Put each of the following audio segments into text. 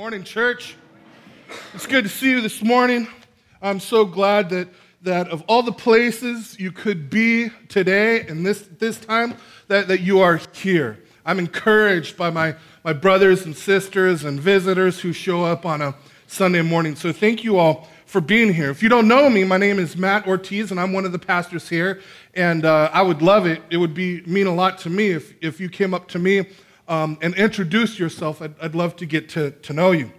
Morning, church. It's good to see you this morning. I'm so glad that, that of all the places you could be today and this, this time, that, that you are here. I'm encouraged by my, my brothers and sisters and visitors who show up on a Sunday morning. So thank you all for being here. If you don't know me, my name is Matt Ortiz, and I'm one of the pastors here. And uh, I would love it. It would be mean a lot to me if, if you came up to me um, and introduce yourself. I'd, I'd, love to get to, to know you.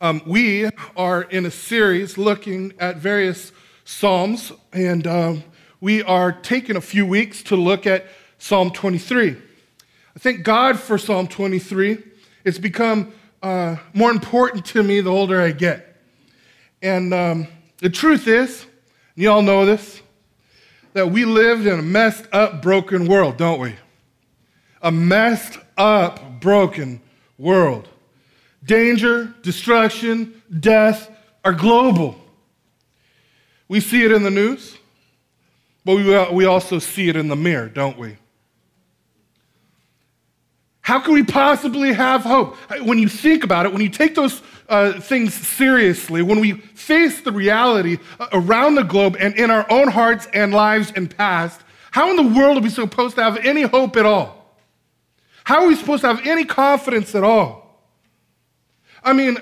Um, we are in a series looking at various Psalms, and um, we are taking a few weeks to look at Psalm 23. I thank God for Psalm 23. It's become uh, more important to me the older I get. And um, the truth is, you all know this, that we live in a messed up, broken world, don't we? A messed up, broken world. Danger, destruction, death are global. We see it in the news, but we also see it in the mirror, don't we? How can we possibly have hope? When you think about it, when you take those uh, things seriously, when we face the reality uh, around the globe and in our own hearts and lives and past, how in the world are we supposed to have any hope at all? How are we supposed to have any confidence at all? I mean,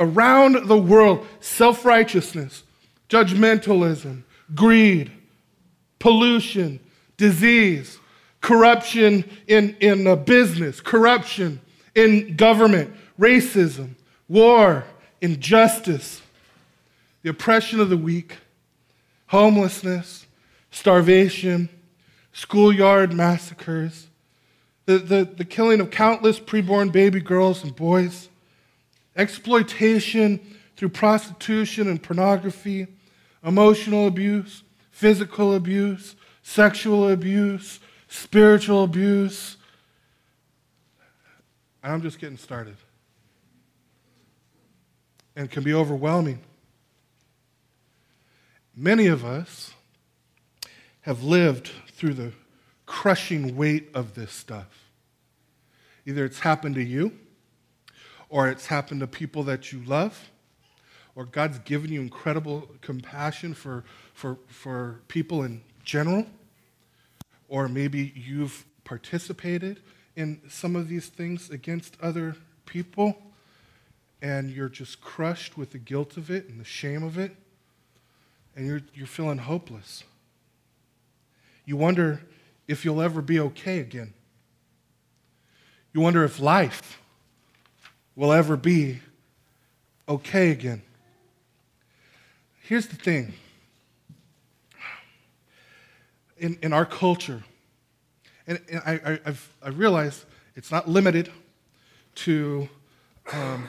around the world, self righteousness, judgmentalism, greed, pollution, disease, corruption in, in uh, business, corruption in government, racism, war, injustice, the oppression of the weak, homelessness, starvation, schoolyard massacres, the, the, the killing of countless preborn baby girls and boys, exploitation through prostitution and pornography, emotional abuse, physical abuse, sexual abuse, spiritual abuse. And I'm just getting started. And can be overwhelming. Many of us have lived through the crushing weight of this stuff. Either it's happened to you, or it's happened to people that you love, or God's given you incredible compassion for, for, for people in general, or maybe you've participated in some of these things against other people, and you're just crushed with the guilt of it and the shame of it, and you're, you're feeling hopeless. You wonder if you'll ever be okay again. You wonder if life will ever be okay again. Here's the thing in, in our culture, and, and I, I, have I realized it's not limited to um,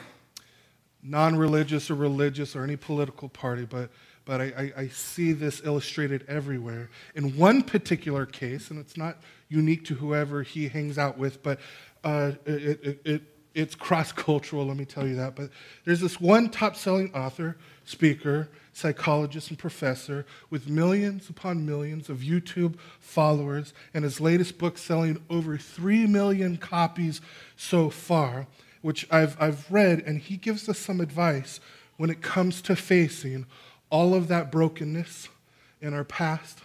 non religious or religious or any political party, but but I, I, I, see this illustrated everywhere. In one particular case, and it's not unique to whoever he hangs out with, but uh, it, it, it, it's cross cultural, let me tell you that. But there's this one top selling author, speaker, psychologist, and professor with millions upon millions of YouTube followers, and his latest book selling over 3 million copies so far, which I've, I've read, and he gives us some advice when it comes to facing all of that brokenness in our past,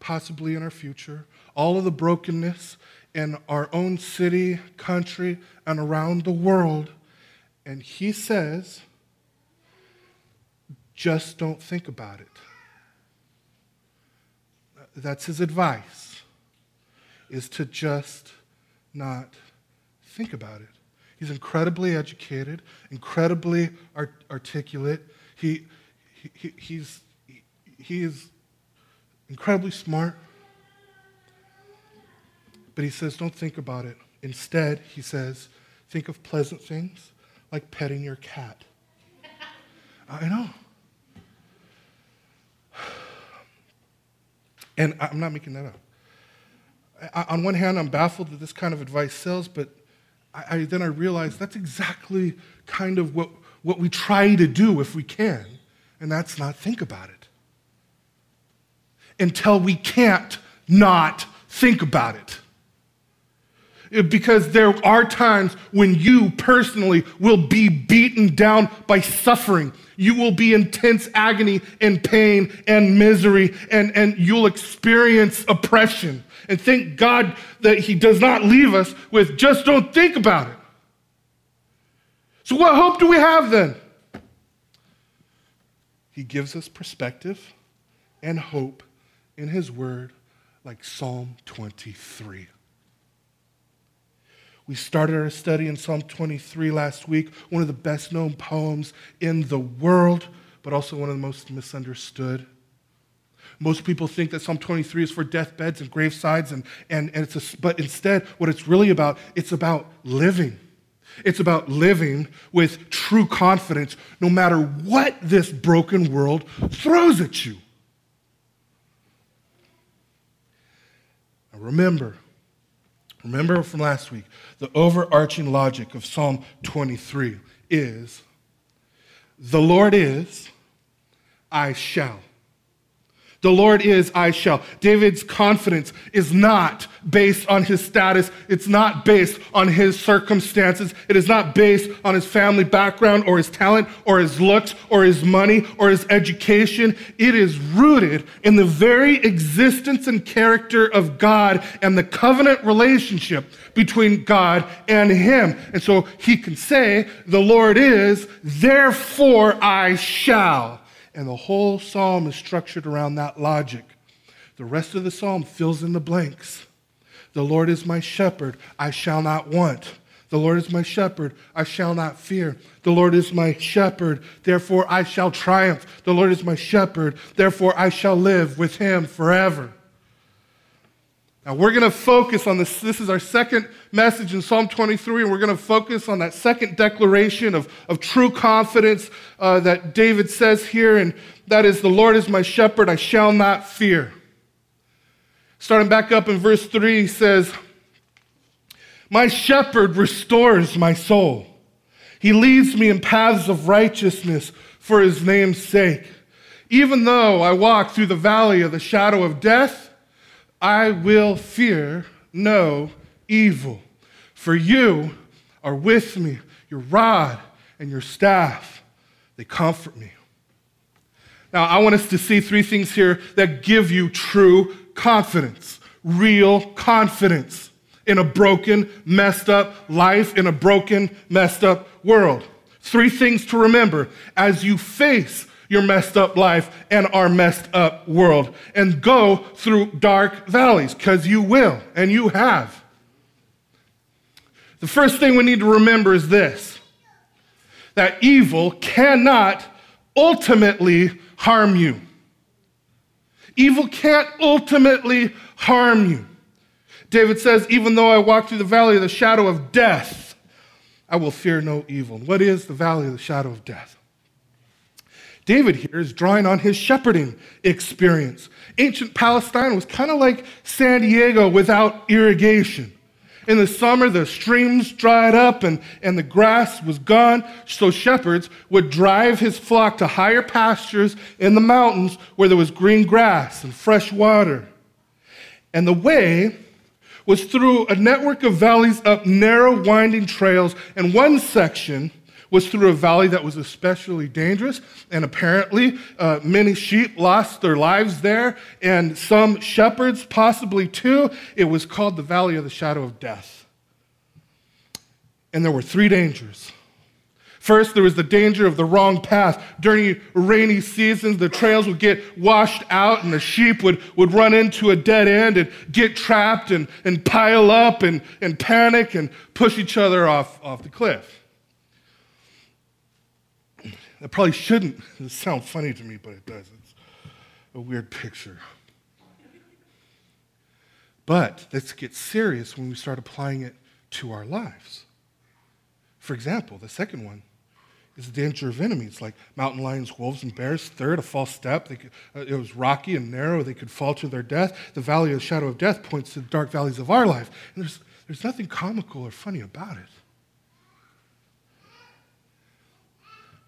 possibly in our future, all of the brokenness in our own city, country, and around the world. And he says, just don't think about it. That's his advice, is to just not think about it. He's incredibly educated, incredibly art- articulate. He, he, he's, he is incredibly smart. But he says, don't think about it. Instead, he says, think of pleasant things like petting your cat. I know. And I'm not making that up. I, on one hand, I'm baffled that this kind of advice sells, but I, I, then I realize that's exactly kind of what, what we try to do if we can and that's not think about it. Until we can't not think about it. because there are times when you personally will be beaten down by suffering. You will be intense agony and pain and misery, and, and you'll experience oppression. And thank God that He does not leave us with just don't think about it. So, what hope do we have then? He gives us perspective and hope in His Word, like Psalm 23. We started our study in Psalm 23 last week, one of the best known poems in the world, but also one of the most misunderstood. Most people think that Psalm 23 is for deathbeds and gravesides, and, and, and it's a, but instead, what it's really about, it's about living. It's about living with true confidence no matter what this broken world throws at you. Now remember, remember from last week, the overarching logic of Psalm 23 is the Lord is, I shall. The Lord is, I shall. David's confidence is not based on his status. It's not based on his circumstances. It is not based on his family background or his talent or his looks or his money or his education. It is rooted in the very existence and character of God and the covenant relationship between God and him. And so he can say, The Lord is, therefore I shall. And the whole psalm is structured around that logic. The rest of the psalm fills in the blanks. The Lord is my shepherd, I shall not want. The Lord is my shepherd, I shall not fear. The Lord is my shepherd, therefore I shall triumph. The Lord is my shepherd, therefore I shall live with him forever. Now, we're going to focus on this. This is our second message in Psalm 23, and we're going to focus on that second declaration of, of true confidence uh, that David says here, and that is, The Lord is my shepherd, I shall not fear. Starting back up in verse 3, he says, My shepherd restores my soul. He leads me in paths of righteousness for his name's sake. Even though I walk through the valley of the shadow of death, I will fear no evil, for you are with me. Your rod and your staff, they comfort me. Now, I want us to see three things here that give you true confidence, real confidence in a broken, messed up life, in a broken, messed up world. Three things to remember as you face your messed up life and our messed up world and go through dark valleys because you will and you have. The first thing we need to remember is this that evil cannot ultimately harm you. Evil can't ultimately harm you. David says, Even though I walk through the valley of the shadow of death, I will fear no evil. What is the valley of the shadow of death? David here is drawing on his shepherding experience. Ancient Palestine was kind of like San Diego without irrigation. In the summer, the streams dried up and, and the grass was gone, so shepherds would drive his flock to higher pastures in the mountains where there was green grass and fresh water. And the way was through a network of valleys up narrow, winding trails, and one section was through a valley that was especially dangerous, and apparently uh, many sheep lost their lives there, and some shepherds possibly too. It was called the Valley of the Shadow of Death. And there were three dangers. First, there was the danger of the wrong path. During rainy seasons, the trails would get washed out and the sheep would, would run into a dead end and get trapped and, and pile up and, and panic and push each other off, off the cliff. It probably shouldn't sound funny to me, but it does. It's a weird picture. But let's get serious when we start applying it to our lives. For example, the second one is the danger of enemies like mountain lions, wolves, and bears. Third, a false step. Could, uh, it was rocky and narrow. They could fall to their death. The valley of the shadow of death points to the dark valleys of our life. And there's, there's nothing comical or funny about it.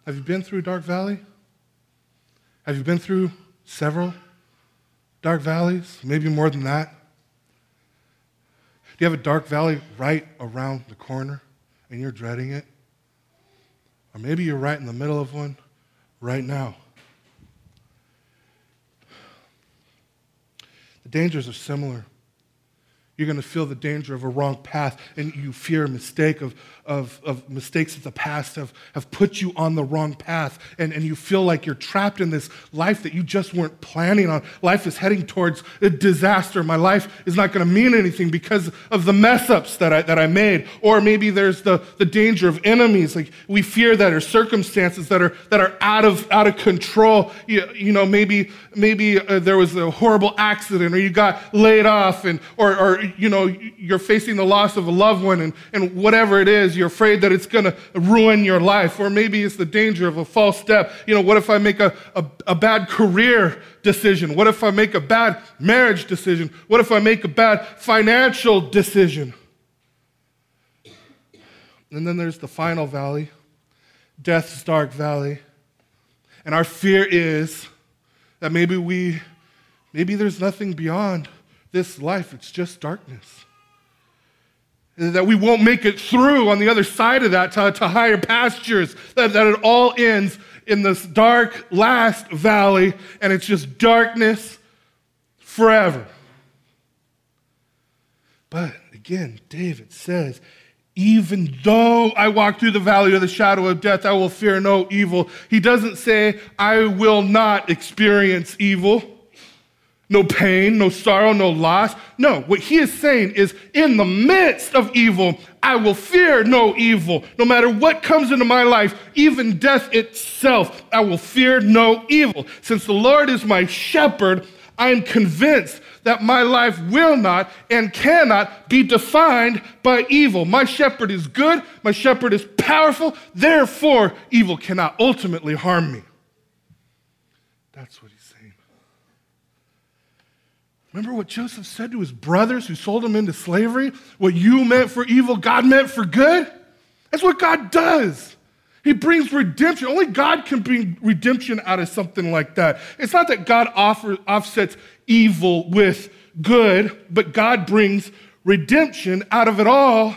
Have you been through Dark Valley? Have you been through several dark valleys? Maybe more than that. Do you have a dark valley right around the corner and you're dreading it? Or maybe you're right in the middle of one right now. The dangers are similar. You're going to feel the danger of a wrong path, and you fear a mistake of, of, of mistakes of the past have, have put you on the wrong path, and, and you feel like you're trapped in this life that you just weren't planning on. Life is heading towards a disaster. My life is not going to mean anything because of the mess ups that I, that I made. Or maybe there's the, the danger of enemies. Like we fear that, or circumstances that are, that are out, of, out of control. You, you know, maybe, maybe uh, there was a horrible accident, or you got laid off, and, or, or you know, you're facing the loss of a loved one and, and whatever it is, you're afraid that it's going to ruin your life. Or maybe it's the danger of a false step. You know, what if I make a, a, a bad career decision? What if I make a bad marriage decision? What if I make a bad financial decision? And then there's the final valley, death's dark valley. And our fear is that maybe we, maybe there's nothing beyond this life, it's just darkness. That we won't make it through on the other side of that to, to higher pastures, that, that it all ends in this dark last valley, and it's just darkness forever. But again, David says, even though I walk through the valley of the shadow of death, I will fear no evil. He doesn't say, I will not experience evil. No pain, no sorrow, no loss. No, what he is saying is in the midst of evil, I will fear no evil. No matter what comes into my life, even death itself, I will fear no evil. Since the Lord is my shepherd, I am convinced that my life will not and cannot be defined by evil. My shepherd is good, my shepherd is powerful, therefore, evil cannot ultimately harm me. That's what Remember what Joseph said to his brothers who sold him into slavery? What you meant for evil, God meant for good? That's what God does. He brings redemption. Only God can bring redemption out of something like that. It's not that God offer, offsets evil with good, but God brings redemption out of it all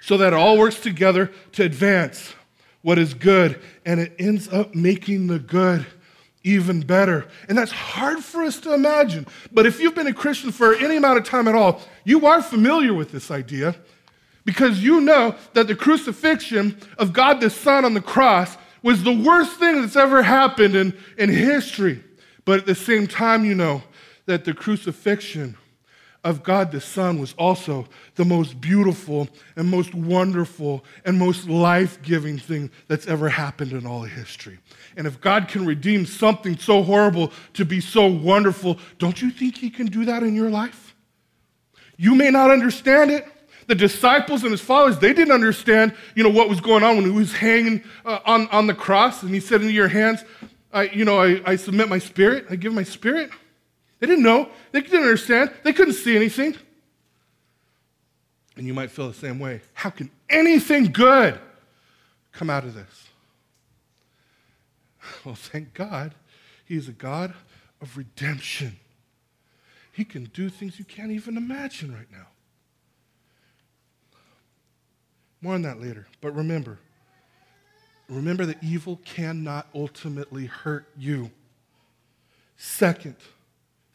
so that it all works together to advance what is good. And it ends up making the good even better. And that's hard for us to imagine. But if you've been a Christian for any amount of time at all, you are familiar with this idea because you know that the crucifixion of God the Son on the cross was the worst thing that's ever happened in, in history. But at the same time, you know that the crucifixion of God the Son was also the most beautiful and most wonderful and most life giving thing that's ever happened in all of history. And if God can redeem something so horrible to be so wonderful, don't you think He can do that in your life? You may not understand it. The disciples and his followers, they didn't understand, you know, what was going on when he was hanging uh, on, on the cross and he said, into your hands, I, you know, I, I submit my spirit, I give my spirit. They didn't know. They didn't understand. They couldn't see anything. And you might feel the same way. How can anything good come out of this? Well, thank God, He is a God of redemption. He can do things you can't even imagine right now. More on that later. But remember, remember that evil cannot ultimately hurt you. Second,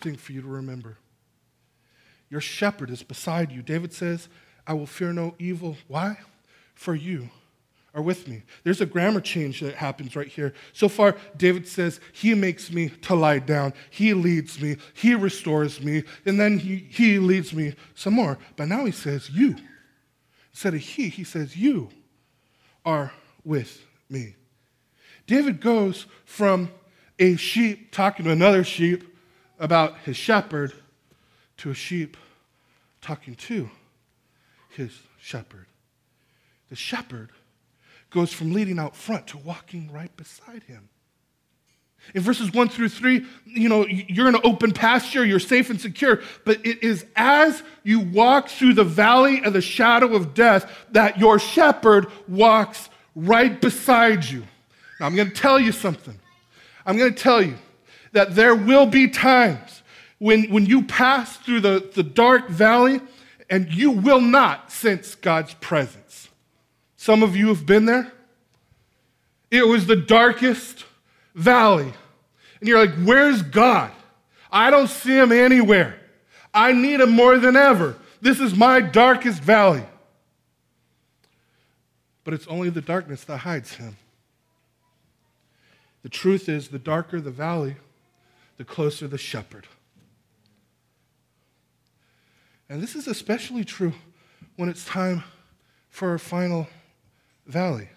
thing for you to remember. Your shepherd is beside you. David says, I will fear no evil. Why? For you are with me. There's a grammar change that happens right here. So far, David says, He makes me to lie down. He leads me. He restores me. And then He, he leads me some more. But now He says, You. Instead of He, He says, You are with me. David goes from a sheep talking to another sheep about his shepherd to a sheep talking to his shepherd. The shepherd goes from leading out front to walking right beside him. In verses 1 through 3, you know, you're in an open pasture, you're safe and secure, but it is as you walk through the valley of the shadow of death that your shepherd walks right beside you. Now, I'm going to tell you something. I'm going to tell you that there will be times when, when you pass through the, the dark valley and you will not sense God's presence. Some of you have been there. It was the darkest valley. And you're like, where's God? I don't see him anywhere. I need him more than ever. This is my darkest valley. But it's only the darkness that hides him. The truth is, the darker the valley, the closer the shepherd. And this is especially true when it's time for our final valley.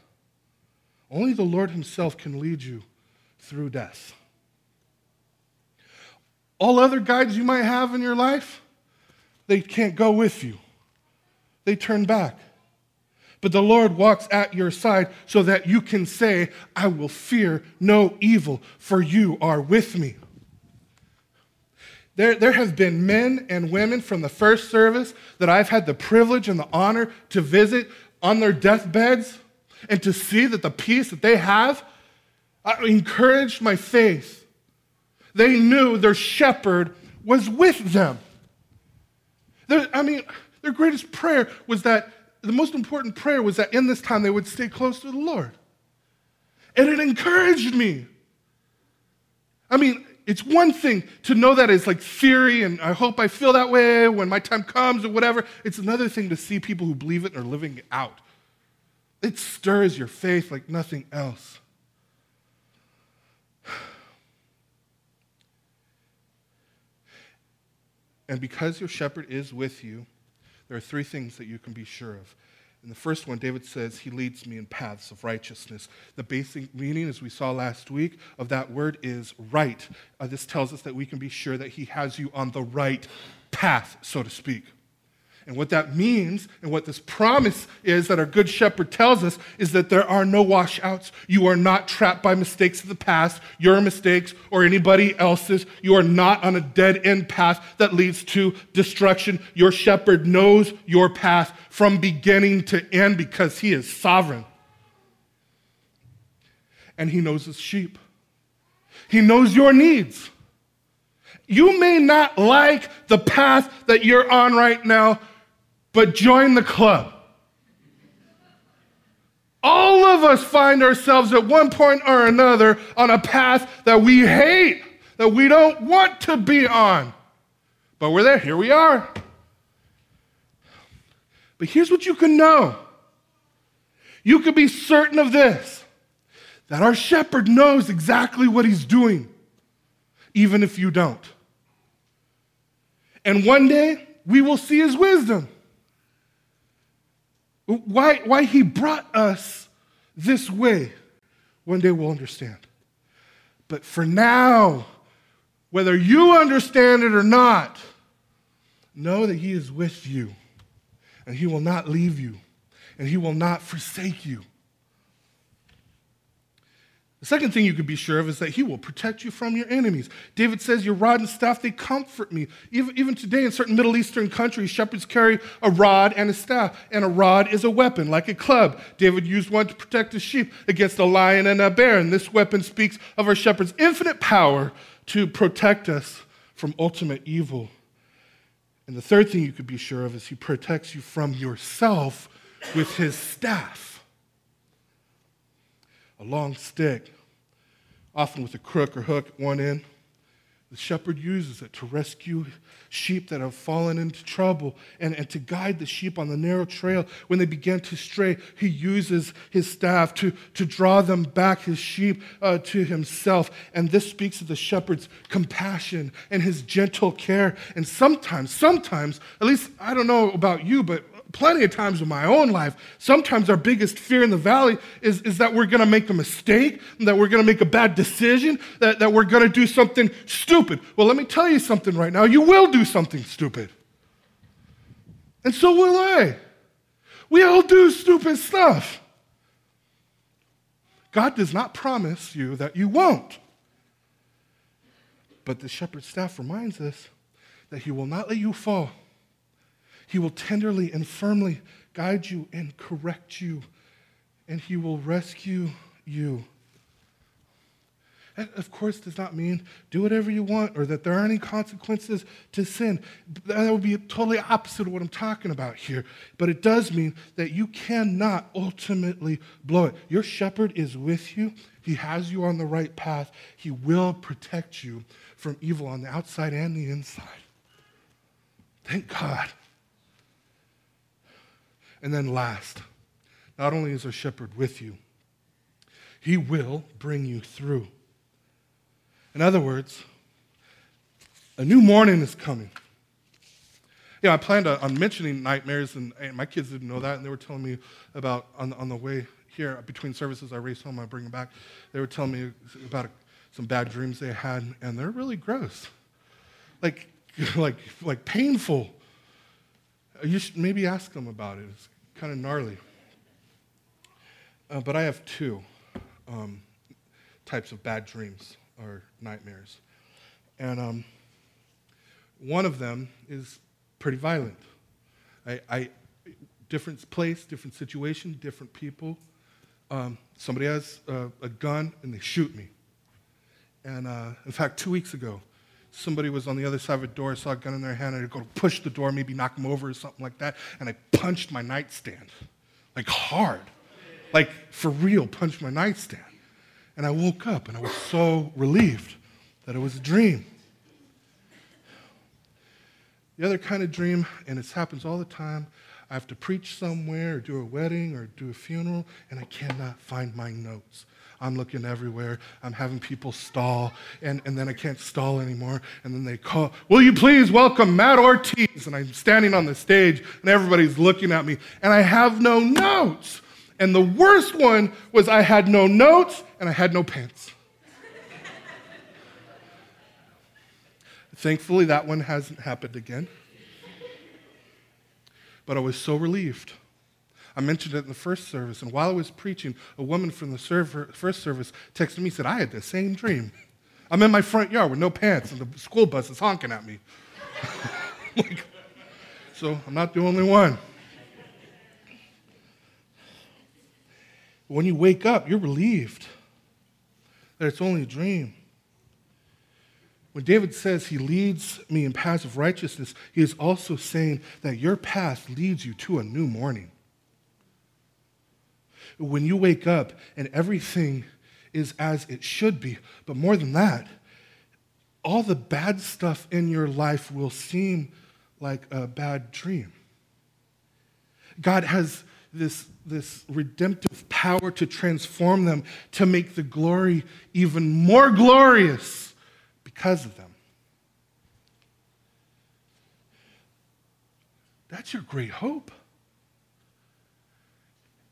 Only the Lord Himself can lead you through death. All other guides you might have in your life, they can't go with you, they turn back. But the Lord walks at your side so that you can say, I will fear no evil, for you are with me. There, there have been men and women from the first service that I've had the privilege and the honor to visit on their deathbeds and to see that the peace that they have encouraged my faith. They knew their shepherd was with them. I mean, their greatest prayer was that the most important prayer was that in this time they would stay close to the Lord. And it encouraged me. I mean, it's one thing to know that it's like theory, and I hope I feel that way when my time comes or whatever. It's another thing to see people who believe it and are living it out. It stirs your faith like nothing else. And because your shepherd is with you, there are three things that you can be sure of. In the first one, David says, He leads me in paths of righteousness. The basic meaning, as we saw last week, of that word is right. Uh, this tells us that we can be sure that He has you on the right path, so to speak. And what that means, and what this promise is that our Good Shepherd tells us, is that there are no washouts. You are not trapped by mistakes of the past, your mistakes, or anybody else's. You are not on a dead end path that leads to destruction. Your shepherd knows your path from beginning to end because he is sovereign. And he knows his sheep, he knows your needs. You may not like the path that you're on right now, but join the club. All of us find ourselves at one point or another on a path that we hate, that we don't want to be on. But we're there, here we are. But here's what you can know you can be certain of this that our shepherd knows exactly what he's doing, even if you don't. And one day we will see his wisdom why, why he brought us this way. One day we'll understand. But for now, whether you understand it or not, know that he is with you and he will not leave you and he will not forsake you. The second thing you can be sure of is that he will protect you from your enemies. David says, Your rod and staff, they comfort me. Even, even today, in certain Middle Eastern countries, shepherds carry a rod and a staff, and a rod is a weapon, like a club. David used one to protect his sheep against a lion and a bear, and this weapon speaks of our shepherd's infinite power to protect us from ultimate evil. And the third thing you could be sure of is he protects you from yourself with his staff a long stick, often with a crook or hook at one end. The shepherd uses it to rescue sheep that have fallen into trouble and, and to guide the sheep on the narrow trail. When they begin to stray, he uses his staff to, to draw them back, his sheep, uh, to himself. And this speaks of the shepherd's compassion and his gentle care. And sometimes, sometimes, at least I don't know about you, but plenty of times in my own life, sometimes our biggest fear in the valley is, is that we're going to make a mistake, that we're going to make a bad decision, that, that we're going to do something stupid. Well, let me tell you something right now. You will do something stupid. And so will I. We all do stupid stuff. God does not promise you that you won't. But the shepherd's staff reminds us that he will not let you fall. He will tenderly and firmly guide you and correct you, and He will rescue you. That, of course, does not mean do whatever you want or that there aren't any consequences to sin. That would be totally opposite of what I'm talking about here. But it does mean that you cannot ultimately blow it. Your shepherd is with you, he has you on the right path, he will protect you from evil on the outside and the inside. Thank God. And then, last, not only is our shepherd with you, he will bring you through. In other words, a new morning is coming. Yeah, I planned on mentioning nightmares, and, and, my kids didn't know that, and they were telling me about on, on the way here between services. I race home, I bring them back. They were telling me about some bad dreams they had, and they're really gross, like like like painful. You should maybe ask them about it. It's kind of gnarly. Uh, but I have two um, types of bad dreams or nightmares. And um, one of them is pretty violent. I, I, different place, different situation, different people. Um, somebody has a, a, gun and they shoot me. And uh, in fact, two weeks ago, somebody was on the other side of a door, saw a gun in their hand, and I'd go to push the door, maybe knock them over or something like that, and I punched my nightstand, like hard, like for real, punched my nightstand. And I woke up and I was so relieved that it was a dream. The other kind of dream, and this happens all the time, I have to preach somewhere or do a wedding or do a funeral, and I cannot find my notes. I'm looking everywhere. I'm having people stall, and, and then I can't stall anymore. And then they call, Will you please welcome Matt Ortiz? And I'm standing on the stage, and everybody's looking at me, and I have no notes. And the worst one was I had no notes and I had no pants. Thankfully, that one hasn't happened again. But I was so relieved. I mentioned it in the first service, and while I was preaching, a woman from the server, first service texted me said, I had the same dream. I'm in my front yard with no pants, and the school bus is honking at me. like, so I'm not the only one. When you wake up, you're relieved that it's only a dream. When David says he leads me in paths of righteousness, he is also saying that your path leads you to a new morning. When you wake up and everything is as it should be, but more than that, all the bad stuff in your life will seem like a bad dream. God has this, this redemptive power to transform them, to make the glory even more glorious because of them. That's your great hope.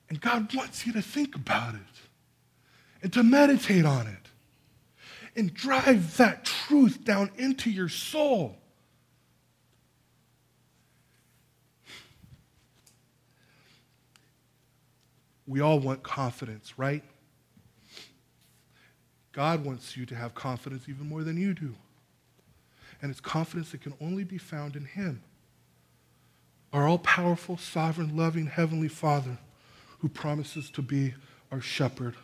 And God wants you to think about it and to meditate on it and drive that truth down into your soul. We all want confidence, right? God wants you to have confidence even more than you do. And it's confidence that can only be found in Him. Our all powerful, sovereign, loving Heavenly Father who promises to be our shepherd.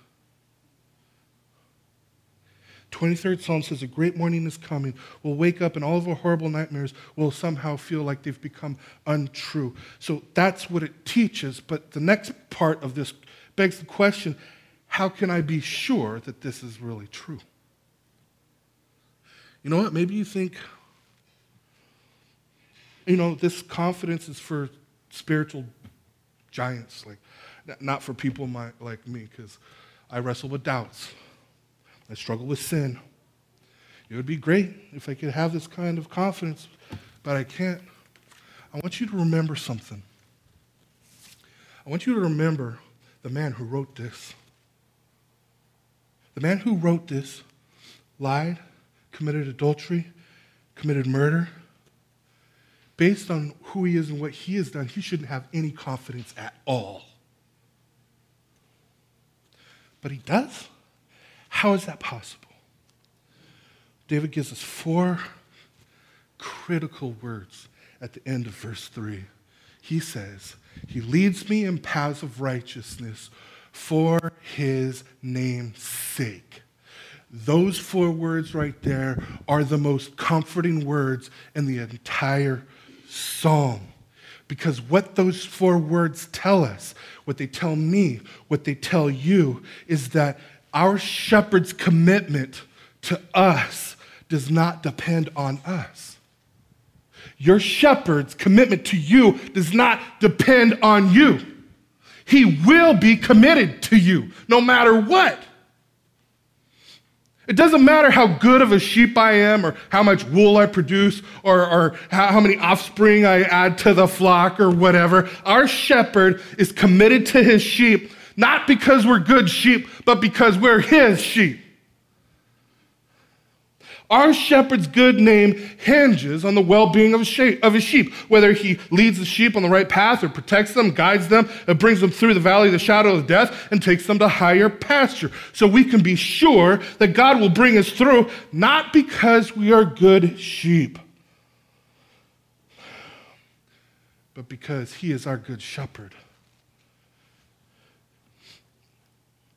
23rd Psalm says, A great morning is coming. We'll wake up and all of our horrible nightmares will somehow feel like they've become untrue. So that's what it teaches. But the next part of this begs the question how can I be sure that this is really true? You know what? Maybe you think, you know, this confidence is for spiritual giants, like not for people my, like me, because I wrestle with doubts. I struggle with sin. It would be great if I could have this kind of confidence, but I can't. I want you to remember something. I want you to remember the man who wrote this. The man who wrote this lied, committed adultery, committed murder. Based on who he is and what he has done, he shouldn't have any confidence at all. But he does. How is that possible? David gives us four critical words at the end of verse 3. He says, He leads me in paths of righteousness for his name's sake. Those four words right there are the most comforting words in the entire psalm. Because what those four words tell us, what they tell me, what they tell you, is that our shepherd's commitment to us does not depend on us. Your shepherd's commitment to you does not depend on you. He will be committed to you no matter what. It doesn't matter how good of a sheep I am, or how much wool I produce, or, or how, how many offspring I add to the flock, or whatever. Our shepherd is committed to his sheep, not because we're good sheep, but because we're his sheep. Our shepherd's good name hinges on the well being of, his sheep, whether he leads the sheep on the right path or protects them, guides them, and brings them through the valley of the shadow of death and takes them to higher pasture. So we can be sure that God will bring us through, not because we are good sheep, but because he is our good shepherd.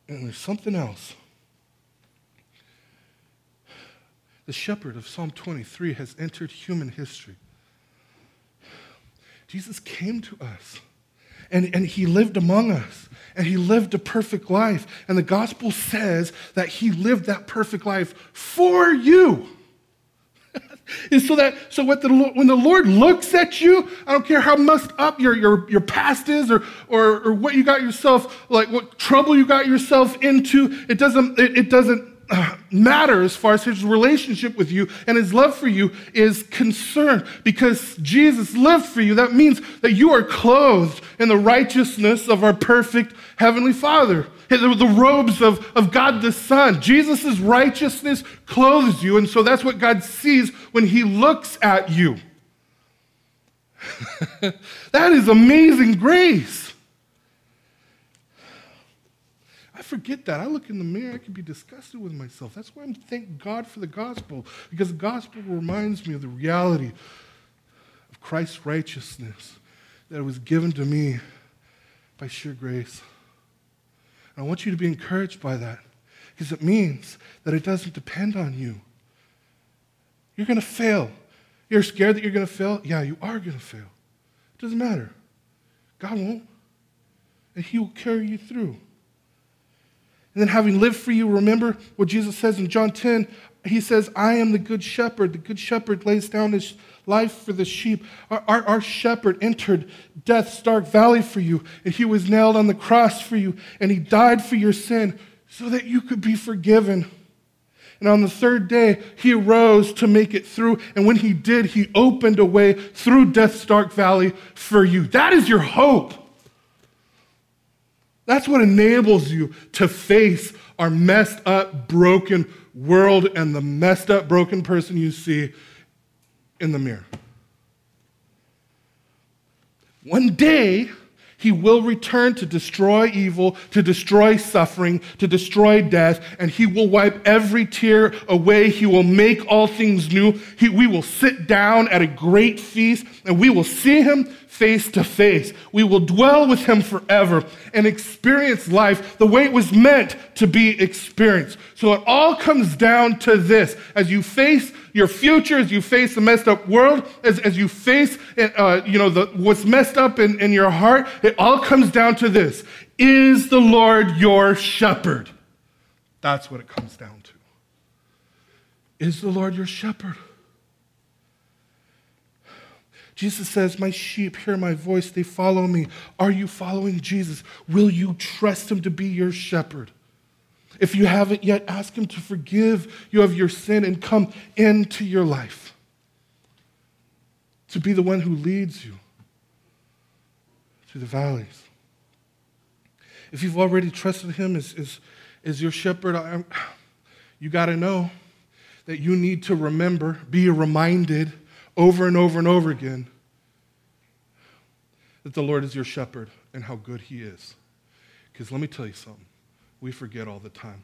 And there's something else. The shepherd of Psalm 23 has entered human history. Jesus came to us and, and he lived among us and he lived a perfect life. And the gospel says that he lived that perfect life for you. and so that so what the, when the Lord looks at you, I don't care how messed up your, your, your past is or, or, or what you got yourself, like what trouble you got yourself into, it doesn't, it, it doesn't matter as far as his relationship with you and his love for you is concerned because Jesus lived for you. That means that you are clothed in the righteousness of our perfect Heavenly Father, the robes of, of God the Son. Jesus' righteousness clothes you, and so that's what God sees when he looks at you. that is amazing grace. Forget that. I look in the mirror, I can be disgusted with myself. That's why I'm thank God for the gospel, because the gospel reminds me of the reality of Christ's righteousness that was given to me by sheer grace. And I want you to be encouraged by that, because it means that it doesn't depend on you. You're going to fail. You're scared that you're going to fail? Yeah, you are going to fail. It doesn't matter. God won't. And He will carry you through. And then, having lived for you, remember what Jesus says in John 10. He says, I am the good shepherd. The good shepherd lays down his life for the sheep. Our, our, our, shepherd entered death's dark valley for you, and he was nailed on the cross for you, and he died for your sin so that you could be forgiven. And on the third day, he arose to make it through. And when he did, he opened a way through death's dark valley for you. That is your hope. That's what enables you to face our messed up, broken world and the messed up, broken person you see in the mirror. One day, he will return to destroy evil, to destroy suffering, to destroy death, and he will wipe every tear away. He will make all things new. He, we will sit down at a great feast, and we will see him face to face. We will dwell with him forever and experience life the way it was meant to be experienced. So it all comes down to this. As you face your future, as you face the messed up world, as, as you face uh, you know, the, what's messed up in, in your heart, it all comes down to this. Is the Lord your shepherd? That's what it comes down to. Is the Lord your shepherd? Jesus says, My sheep hear my voice, they follow me. Are you following Jesus? Will you trust him to be your shepherd? If you haven't yet, ask him to forgive you of your sin and come into your life. To be the one who leads you through the valleys. If you've already trusted him as, as, as your shepherd, I, you got to know that you need to remember, be reminded over and over and over again that the Lord is your shepherd and how good he is. Because let me tell you something, we forget all the time.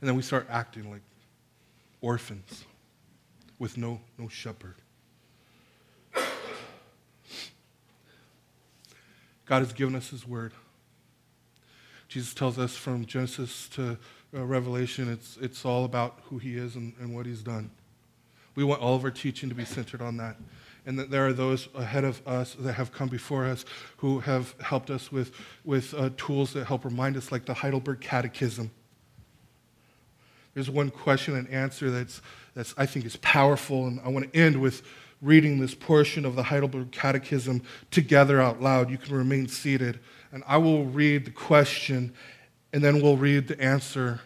And then we start acting like orphans with no, no shepherd. God has given us his word. Jesus tells us from Genesis to uh, Revelation, it's, it's all about who he is and, and what he's done. We want all of our teaching to be centered on that. And that there are those ahead of us that have come before us who have helped us with, with uh, tools that help remind us, like the Heidelberg Catechism. There's one question and answer that's, that's I think is powerful, and I want to end with reading this portion of the Heidelberg Catechism together out loud. You can remain seated, and I will read the question, and then we'll read the answer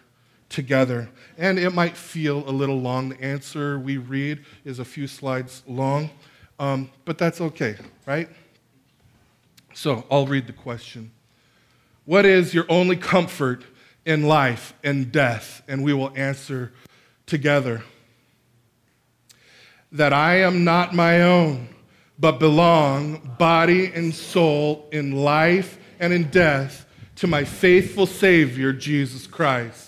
together. And it might feel a little long. The answer we read is a few slides long, um, but that's okay, right? So I'll read the question What is your only comfort in life and death? And we will answer together. That I am not my own, but belong, body and soul, in life and in death, to my faithful Savior, Jesus Christ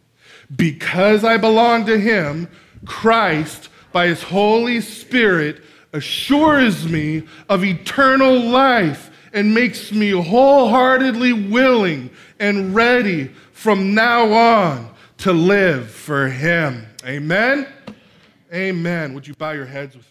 Because I belong to Him, Christ, by His Holy Spirit, assures me of eternal life and makes me wholeheartedly willing and ready from now on to live for Him. Amen? Amen. Would you bow your heads with me?